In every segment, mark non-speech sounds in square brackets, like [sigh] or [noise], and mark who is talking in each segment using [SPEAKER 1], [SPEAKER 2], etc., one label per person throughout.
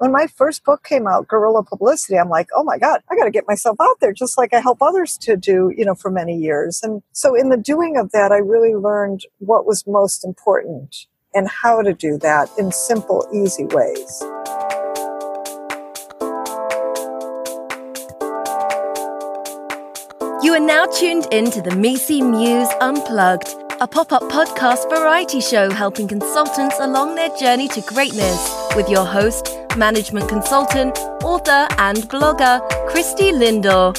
[SPEAKER 1] when my first book came out, Guerrilla Publicity, I'm like, oh my God, I got to get myself out there just like I help others to do, you know, for many years. And so in the doing of that, I really learned what was most important and how to do that in simple, easy ways.
[SPEAKER 2] You are now tuned in to the MECE Muse Unplugged, a pop up podcast variety show helping consultants along their journey to greatness with your host, management consultant, author, and blogger, Christy Lindor.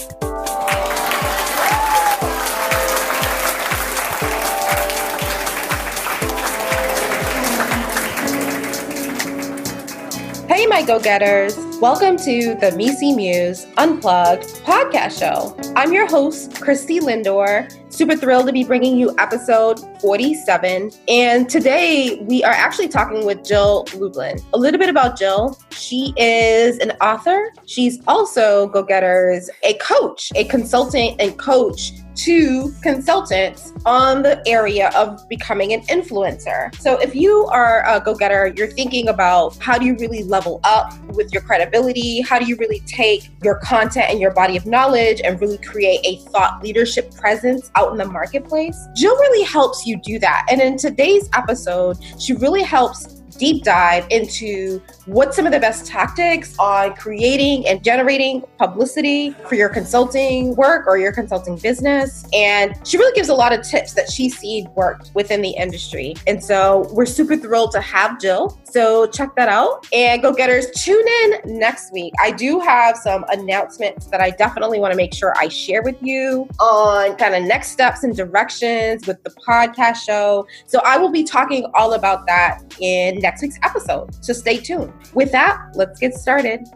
[SPEAKER 3] Hey, my go getters. Welcome to the MECE Muse Unplugged podcast show. I'm your host, Christy Lindor. Super thrilled to be bringing you episode 47. And today we are actually talking with Jill Lublin. A little bit about Jill. She is an author. She's also Go Getters, a coach, a consultant and coach to consultants on the area of becoming an influencer. So if you are a go getter, you're thinking about how do you really level up with your credibility? How do you really take your content and your body of knowledge and really create a thought leadership presence out in the marketplace? Jill really helps you do that. And in today's episode, she really helps deep dive into what some of the best tactics on creating and generating publicity for your consulting work or your consulting business. And she really gives a lot of tips that she's seen worked within the industry. And so we're super thrilled to have Jill. So check that out. And go getters, tune in next week. I do have some announcements that I definitely want to make sure I share with you on kind of next steps and directions with the podcast show. So I will be talking all about that in next next week's episode. So stay tuned. With that, let's get started.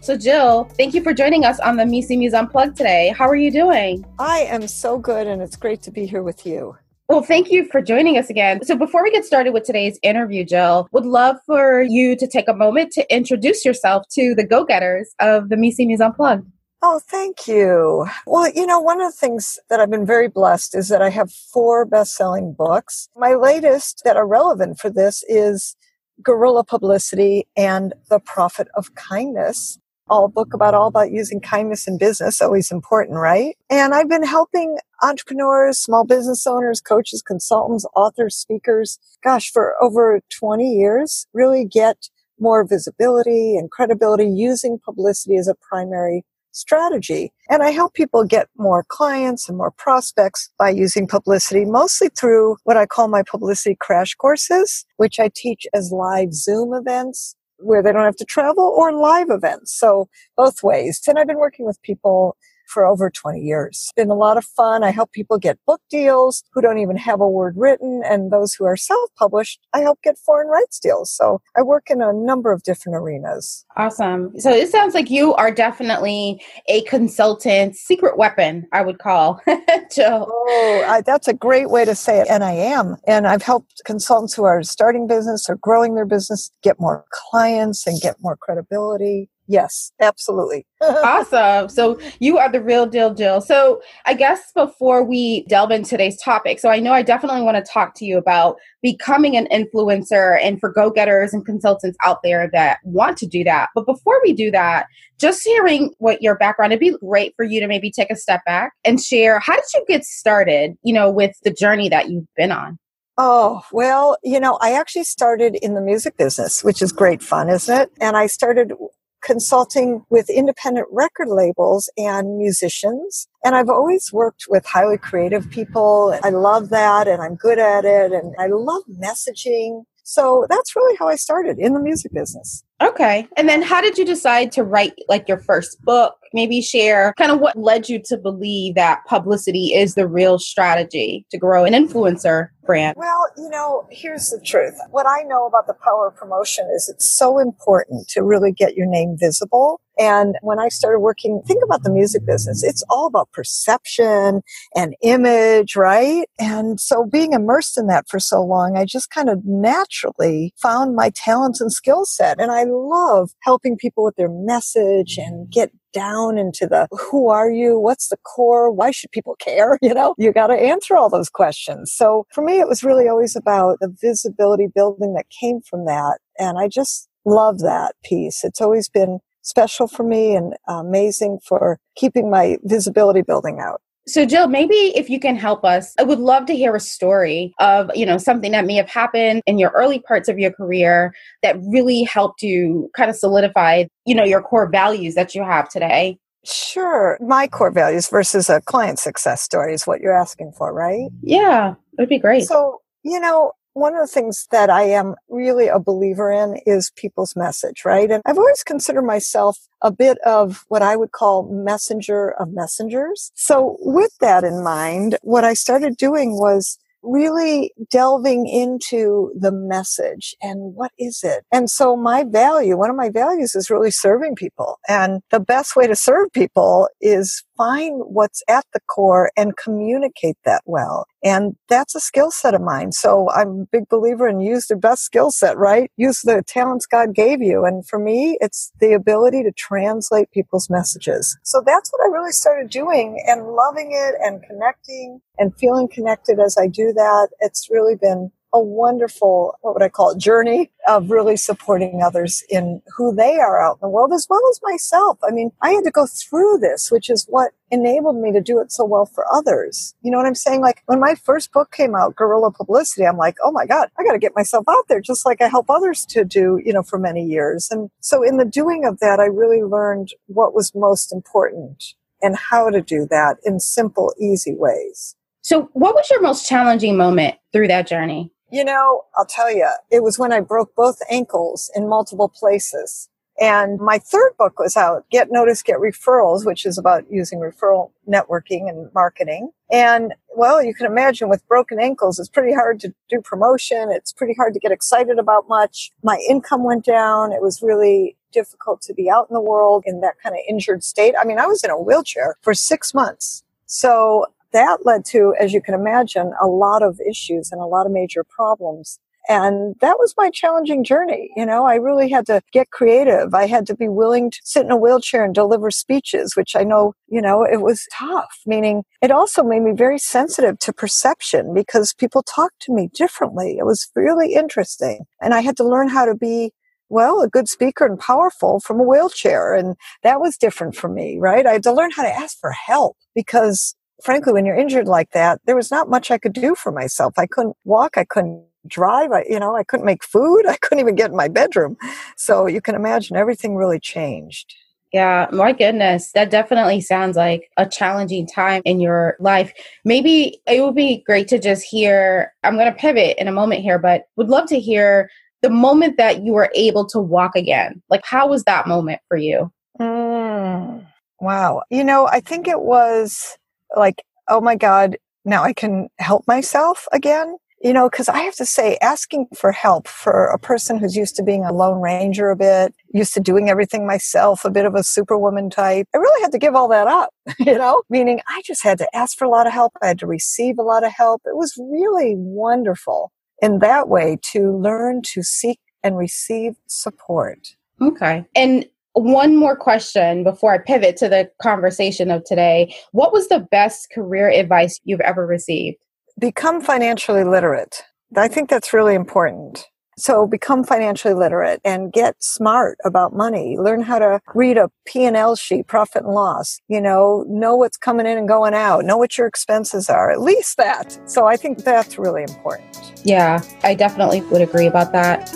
[SPEAKER 3] So, Jill, thank you for joining us on the MECE Muse Unplugged today. How are you doing?
[SPEAKER 1] I am so good, and it's great to be here with you.
[SPEAKER 3] Well, thank you for joining us again. So, before we get started with today's interview, Jill, would love for you to take a moment to introduce yourself to the go getters of the MECE Muse Unplugged.
[SPEAKER 1] Oh, thank you. Well, you know, one of the things that I've been very blessed is that I have four best selling books. My latest that are relevant for this is guerrilla publicity and the profit of kindness all book about all about using kindness in business always important right? And i've been helping entrepreneurs small business owners coaches consultants authors speakers gosh for over 20 years really get more visibility and credibility using publicity as a primary strategy. And I help people get more clients and more prospects by using publicity, mostly through what I call my publicity crash courses, which I teach as live Zoom events where they don't have to travel or live events. So both ways. And I've been working with people for over 20 years. It's been a lot of fun. I help people get book deals who don't even have a word written, and those who are self published, I help get foreign rights deals. So I work in a number of different arenas.
[SPEAKER 3] Awesome. So it sounds like you are definitely a consultant, secret weapon, I would call. [laughs]
[SPEAKER 1] Joe. Oh, I, that's a great way to say it. And I am. And I've helped consultants who are starting business or growing their business get more clients and get more credibility. Yes, absolutely. [laughs]
[SPEAKER 3] awesome. So you are the real deal, Jill. So I guess before we delve into today's topic, so I know I definitely want to talk to you about becoming an influencer and for go getters and consultants out there that want to do that. But before we do that, just hearing what your background, it'd be great for you to maybe take a step back and share how did you get started, you know, with the journey that you've been on?
[SPEAKER 1] Oh, well, you know, I actually started in the music business, which is great fun, isn't it? And I started consulting with independent record labels and musicians. And I've always worked with highly creative people. I love that and I'm good at it. And I love messaging. So that's really how I started in the music business.
[SPEAKER 3] Okay. And then how did you decide to write like your first book? Maybe share kind of what led you to believe that publicity is the real strategy to grow an influencer brand.
[SPEAKER 1] Well, you know, here's the truth. What I know about the power of promotion is it's so important to really get your name visible. And when I started working, think about the music business. It's all about perception and image, right? And so being immersed in that for so long, I just kind of naturally found my talents and skill set. And I love helping people with their message and get down into the who are you? What's the core? Why should people care? [laughs] You know, you got to answer all those questions. So for me, it was really always about the visibility building that came from that. And I just love that piece. It's always been special for me and amazing for keeping my visibility building out.
[SPEAKER 3] So Jill, maybe if you can help us, I would love to hear a story of, you know, something that may have happened in your early parts of your career that really helped you kind of solidify, you know, your core values that you have today.
[SPEAKER 1] Sure. My core values versus a client success story is what you're asking for, right?
[SPEAKER 3] Yeah, that'd be great.
[SPEAKER 1] So, you know, one of the things that I am really a believer in is people's message, right? And I've always considered myself a bit of what I would call messenger of messengers. So with that in mind, what I started doing was really delving into the message and what is it? And so my value, one of my values is really serving people. And the best way to serve people is find what's at the core and communicate that well. And that's a skill set of mine. So I'm a big believer in use the best skill set, right? Use the talents God gave you. And for me, it's the ability to translate people's messages. So that's what I really started doing and loving it and connecting and feeling connected as I do that. It's really been a wonderful, what would I call it, journey of really supporting others in who they are out in the world as well as myself. I mean, I had to go through this, which is what enabled me to do it so well for others. You know what I'm saying? Like when my first book came out, Guerrilla Publicity, I'm like, oh my God, I got to get myself out there just like I help others to do, you know, for many years. And so in the doing of that, I really learned what was most important and how to do that in simple, easy ways.
[SPEAKER 3] So, what was your most challenging moment through that journey?
[SPEAKER 1] You know, I'll tell you, it was when I broke both ankles in multiple places. And my third book was out, Get Notice, Get Referrals, which is about using referral networking and marketing. And well, you can imagine with broken ankles, it's pretty hard to do promotion. It's pretty hard to get excited about much. My income went down. It was really difficult to be out in the world in that kind of injured state. I mean, I was in a wheelchair for six months. So that led to, as you can imagine, a lot of issues and a lot of major problems. And that was my challenging journey. You know, I really had to get creative. I had to be willing to sit in a wheelchair and deliver speeches, which I know, you know, it was tough, meaning it also made me very sensitive to perception because people talked to me differently. It was really interesting. And I had to learn how to be well, a good speaker and powerful from a wheelchair. And that was different for me, right? I had to learn how to ask for help because frankly, when you're injured like that, there was not much I could do for myself. I couldn't walk. I couldn't drive. I, you know, I couldn't make food. [laughs] I couldn't even get in my bedroom. So you can imagine everything really changed.
[SPEAKER 3] Yeah, my goodness. That definitely sounds like a challenging time in your life. Maybe it would be great to just hear. I'm going to pivot in a moment here, but would love to hear the moment that you were able to walk again. Like, how was that moment for you?
[SPEAKER 1] Mm, wow. You know, I think it was like, oh my God, now I can help myself again. You know, because I have to say, asking for help for a person who's used to being a lone ranger a bit, used to doing everything myself, a bit of a superwoman type, I really had to give all that up, [laughs] you know, meaning I just had to ask for a lot of help. I had to receive a lot of help. It was really wonderful in that way to learn to seek and receive support.
[SPEAKER 3] Okay. And one more question before I pivot to the conversation of today. What was the best career advice you've ever received?
[SPEAKER 1] Become financially literate. I think that's really important. So become financially literate and get smart about money. Learn how to read a P&L sheet, profit and loss. You know, know what's coming in and going out. Know what your expenses are. At least that. So I think that's really important.
[SPEAKER 3] Yeah, I definitely would agree about that.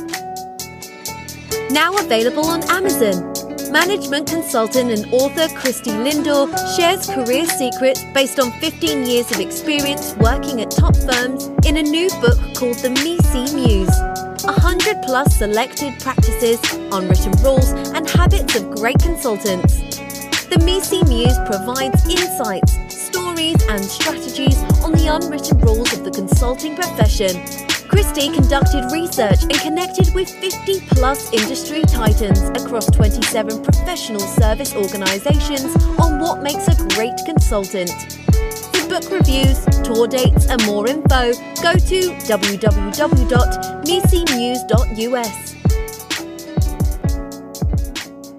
[SPEAKER 2] Now available on Amazon. Management consultant and author Christy Lindor shares career secrets based on 15 years of experience working at top firms in a new book called The MECE Muse. 100 plus selected practices, unwritten rules, and habits of great consultants. The MECE Muse provides insights, stories, and strategies on the unwritten rules of the consulting profession Christy conducted research and connected with 50 plus industry titans across 27 professional service organizations on what makes a great consultant. For book reviews, tour dates, and more info, go to www.mecemuse.us.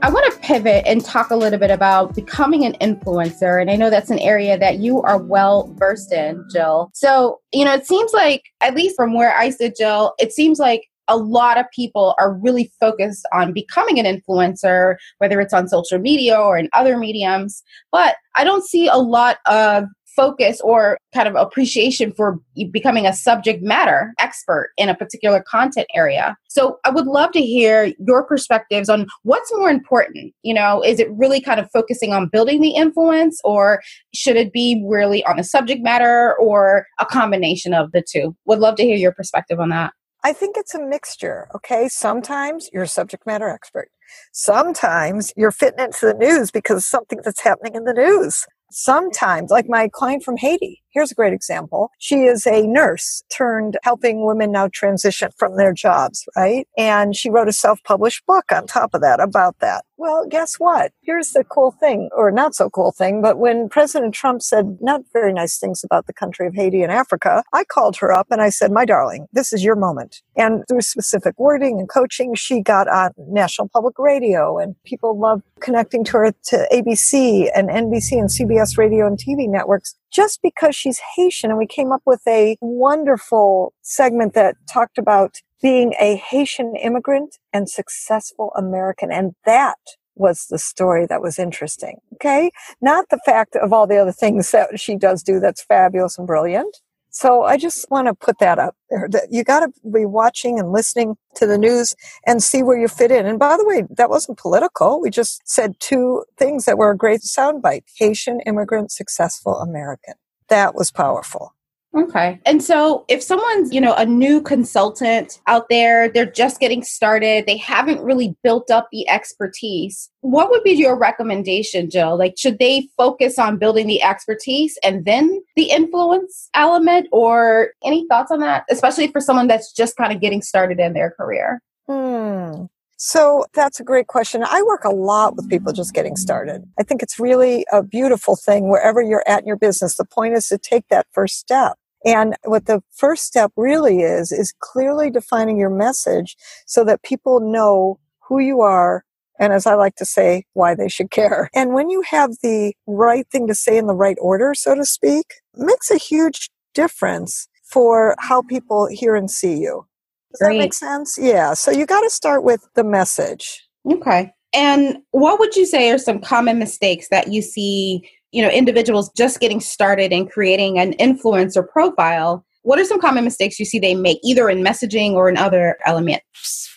[SPEAKER 3] I want to pivot and talk a little bit about becoming an influencer. And I know that's an area that you are well versed in, Jill. So, you know, it seems like, at least from where I sit, Jill, it seems like a lot of people are really focused on becoming an influencer, whether it's on social media or in other mediums. But I don't see a lot of focus or kind of appreciation for becoming a subject matter expert in a particular content area. So I would love to hear your perspectives on what's more important. You know, is it really kind of focusing on building the influence or should it be really on the subject matter or a combination of the two? Would love to hear your perspective on that.
[SPEAKER 1] I think it's a mixture, okay? Sometimes you're a subject matter expert. Sometimes you're fitting into the news because of something that's happening in the news. Sometimes, like my client from Haiti, here's a great example. She is a nurse turned helping women now transition from their jobs, right? And she wrote a self published book on top of that about that. Well, guess what? Here's the cool thing, or not so cool thing, but when President Trump said not very nice things about the country of Haiti and Africa, I called her up and I said, My darling, this is your moment. And through specific wording and coaching, she got on National Public Radio and people loved connecting to her to ABC and NBC and CBS radio and TV networks just because she's Haitian. And we came up with a wonderful segment that talked about being a Haitian immigrant and successful American. And that was the story that was interesting. Okay. Not the fact of all the other things that she does do that's fabulous and brilliant. So I just want to put that up there that you got to be watching and listening to the news and see where you fit in. And by the way, that wasn't political. We just said two things that were a great soundbite. Haitian immigrant, successful American. That was powerful.
[SPEAKER 3] Okay. And so if someone's, you know, a new consultant out there, they're just getting started, they haven't really built up the expertise, what would be your recommendation, Jill? Like, should they focus on building the expertise and then the influence element, or any thoughts on that, especially for someone that's just kind of getting started in their career?
[SPEAKER 1] Hmm. So that's a great question. I work a lot with people just getting started. I think it's really a beautiful thing wherever you're at in your business. The point is to take that first step. And what the first step really is, is clearly defining your message so that people know who you are. And as I like to say, why they should care. And when you have the right thing to say in the right order, so to speak, makes a huge difference for how people hear and see you. Does Great. that make sense? Yeah. So you got to start with the message.
[SPEAKER 3] Okay. And what would you say are some common mistakes that you see, you know, individuals just getting started and creating an influencer profile? What are some common mistakes you see they make either in messaging or in other elements?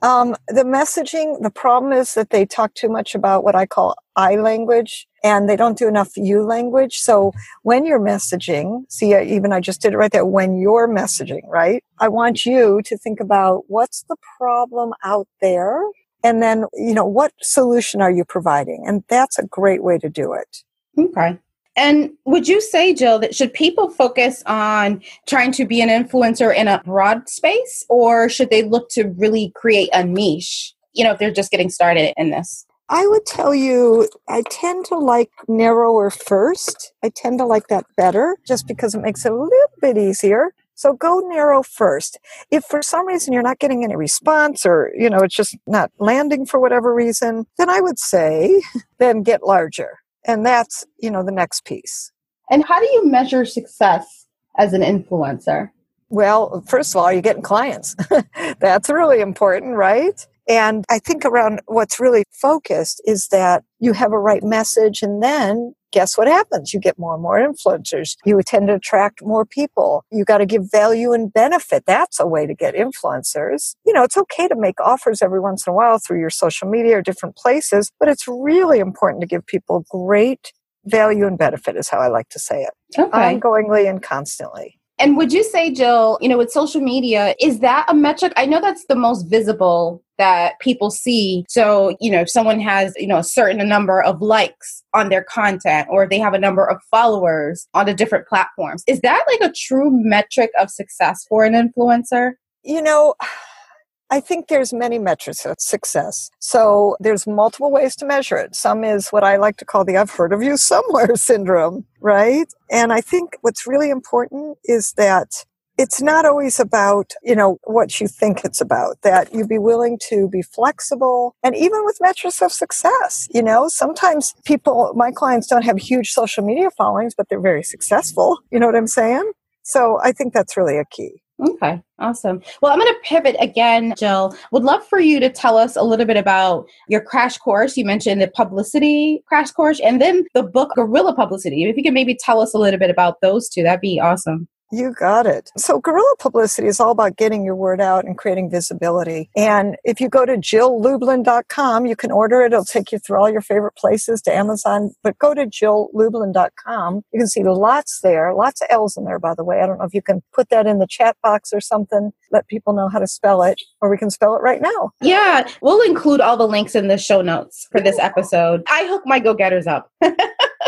[SPEAKER 1] Um, the messaging, the problem is that they talk too much about what I call I language and they don't do enough you language. So when you're messaging, see, even I just did it right there. When you're messaging, right? I want you to think about what's the problem out there? And then, you know, what solution are you providing? And that's a great way to do it.
[SPEAKER 3] Okay. And would you say, Jill, that should people focus on trying to be an influencer in a broad space or should they look to really create a niche, you know, if they're just getting started in this?
[SPEAKER 1] I would tell you, I tend to like narrower first. I tend to like that better just because it makes it a little bit easier. So go narrow first. If for some reason you're not getting any response or, you know, it's just not landing for whatever reason, then I would say [laughs] then get larger. And that's, you know, the next piece.
[SPEAKER 3] And how do you measure success as an influencer?
[SPEAKER 1] Well, first of all, are you getting clients? [laughs] that's really important, right? And I think around what's really focused is that you have a right message and then guess what happens? You get more and more influencers. You tend to attract more people. You got to give value and benefit. That's a way to get influencers. You know, it's okay to make offers every once in a while through your social media or different places, but it's really important to give people great value and benefit is how I like to say it. Okay. Ongoingly and constantly.
[SPEAKER 3] And would you say, Jill, you know, with social media, is that a metric? I know that's the most visible that people see. So, you know, if someone has, you know, a certain number of likes on their content or they have a number of followers on the different platforms, is that like a true metric of success for an influencer?
[SPEAKER 1] You know, I think there's many metrics of success. So there's multiple ways to measure it. Some is what I like to call the I've heard of you [laughs] somewhere syndrome, right? And I think what's really important is that it's not always about, you know, what you think it's about, that you be willing to be flexible and even with metrics of success, you know, sometimes people, my clients don't have huge social media followings, but they're very successful. You know what I'm saying? So I think that's really a key.
[SPEAKER 3] Okay, awesome. Well, I'm going to pivot again, Jill. Would love for you to tell us a little bit about your crash course. You mentioned the publicity crash course and then the book Guerrilla Publicity. If you could maybe tell us a little bit about those two, that'd be awesome.
[SPEAKER 1] You got it. So guerrilla publicity is all about getting your word out and creating visibility. And if you go to jilllublin.com, you can order it. It'll take you through all your favorite places to Amazon, but go to jilllublin.com. You can see lots there, lots of L's in there, by the way. I don't know if you can put that in the chat box or something, let people know how to spell it, or we can spell it right now.
[SPEAKER 3] Yeah, we'll include all the links in the show notes for this episode. I hook my go-getters up. [laughs]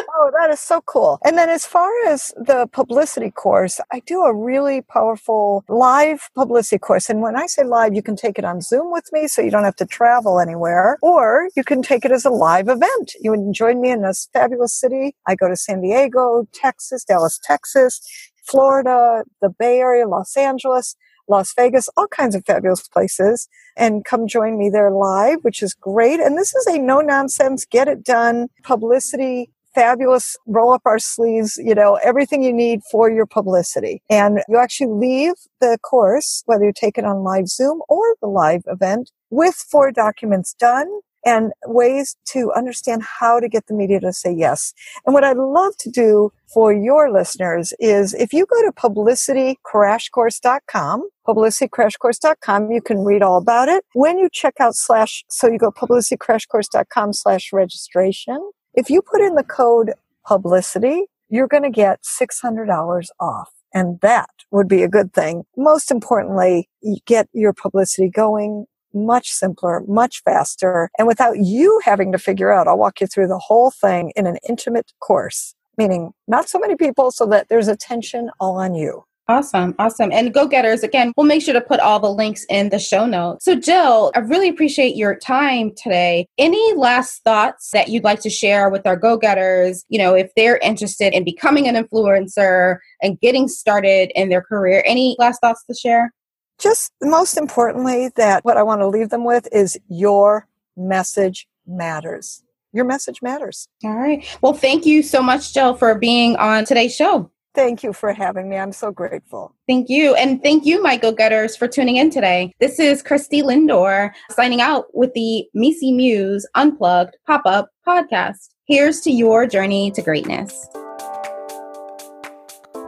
[SPEAKER 1] Oh, that is so cool. And then as far as the publicity course, I do a really powerful live publicity course. And when I say live, you can take it on Zoom with me so you don't have to travel anywhere, or you can take it as a live event. You can join me in this fabulous city. I go to San Diego, Texas, Dallas, Texas, Florida, the Bay Area, Los Angeles. Las Vegas, all kinds of fabulous places, and come join me there live, which is great. And this is a no nonsense, get it done publicity fabulous roll up our sleeves, you know, everything you need for your publicity. And you actually leave the course, whether you take it on live Zoom or the live event with four documents done and ways to understand how to get the media to say yes. And what I'd love to do for your listeners is if you go to publicitycrashcourse.com, publicitycrashcourse.com, you can read all about it. When you check out slash, so you go publicitycrashcourse.com slash registration, if you put in the code publicity, you're going to get $600 off. And that would be a good thing. Most importantly, you get your publicity going much simpler, much faster, and without you having to figure out. I'll walk you through the whole thing in an intimate course, meaning not so many people so that there's attention all on you.
[SPEAKER 3] Awesome. Awesome. And go getters, again, we'll make sure to put all the links in the show notes. So, Jill, I really appreciate your time today. Any last thoughts that you'd like to share with our go getters? You know, if they're interested in becoming an influencer and getting started in their career, any last thoughts to share?
[SPEAKER 1] Just most importantly, that what I want to leave them with is your message matters. Your message matters.
[SPEAKER 3] All right. Well, thank you so much, Jill, for being on today's show.
[SPEAKER 1] Thank you for having me. I'm so grateful.
[SPEAKER 3] Thank you. And thank you, my go getters, for tuning in today. This is Christy Lindor signing out with the MECE Muse Unplugged pop up podcast. Here's to your journey to greatness.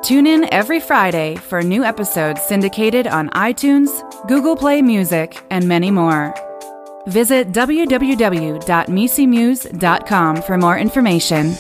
[SPEAKER 4] Tune in every Friday for new episodes syndicated on iTunes, Google Play Music, and many more. Visit www.misimuse.com for more information.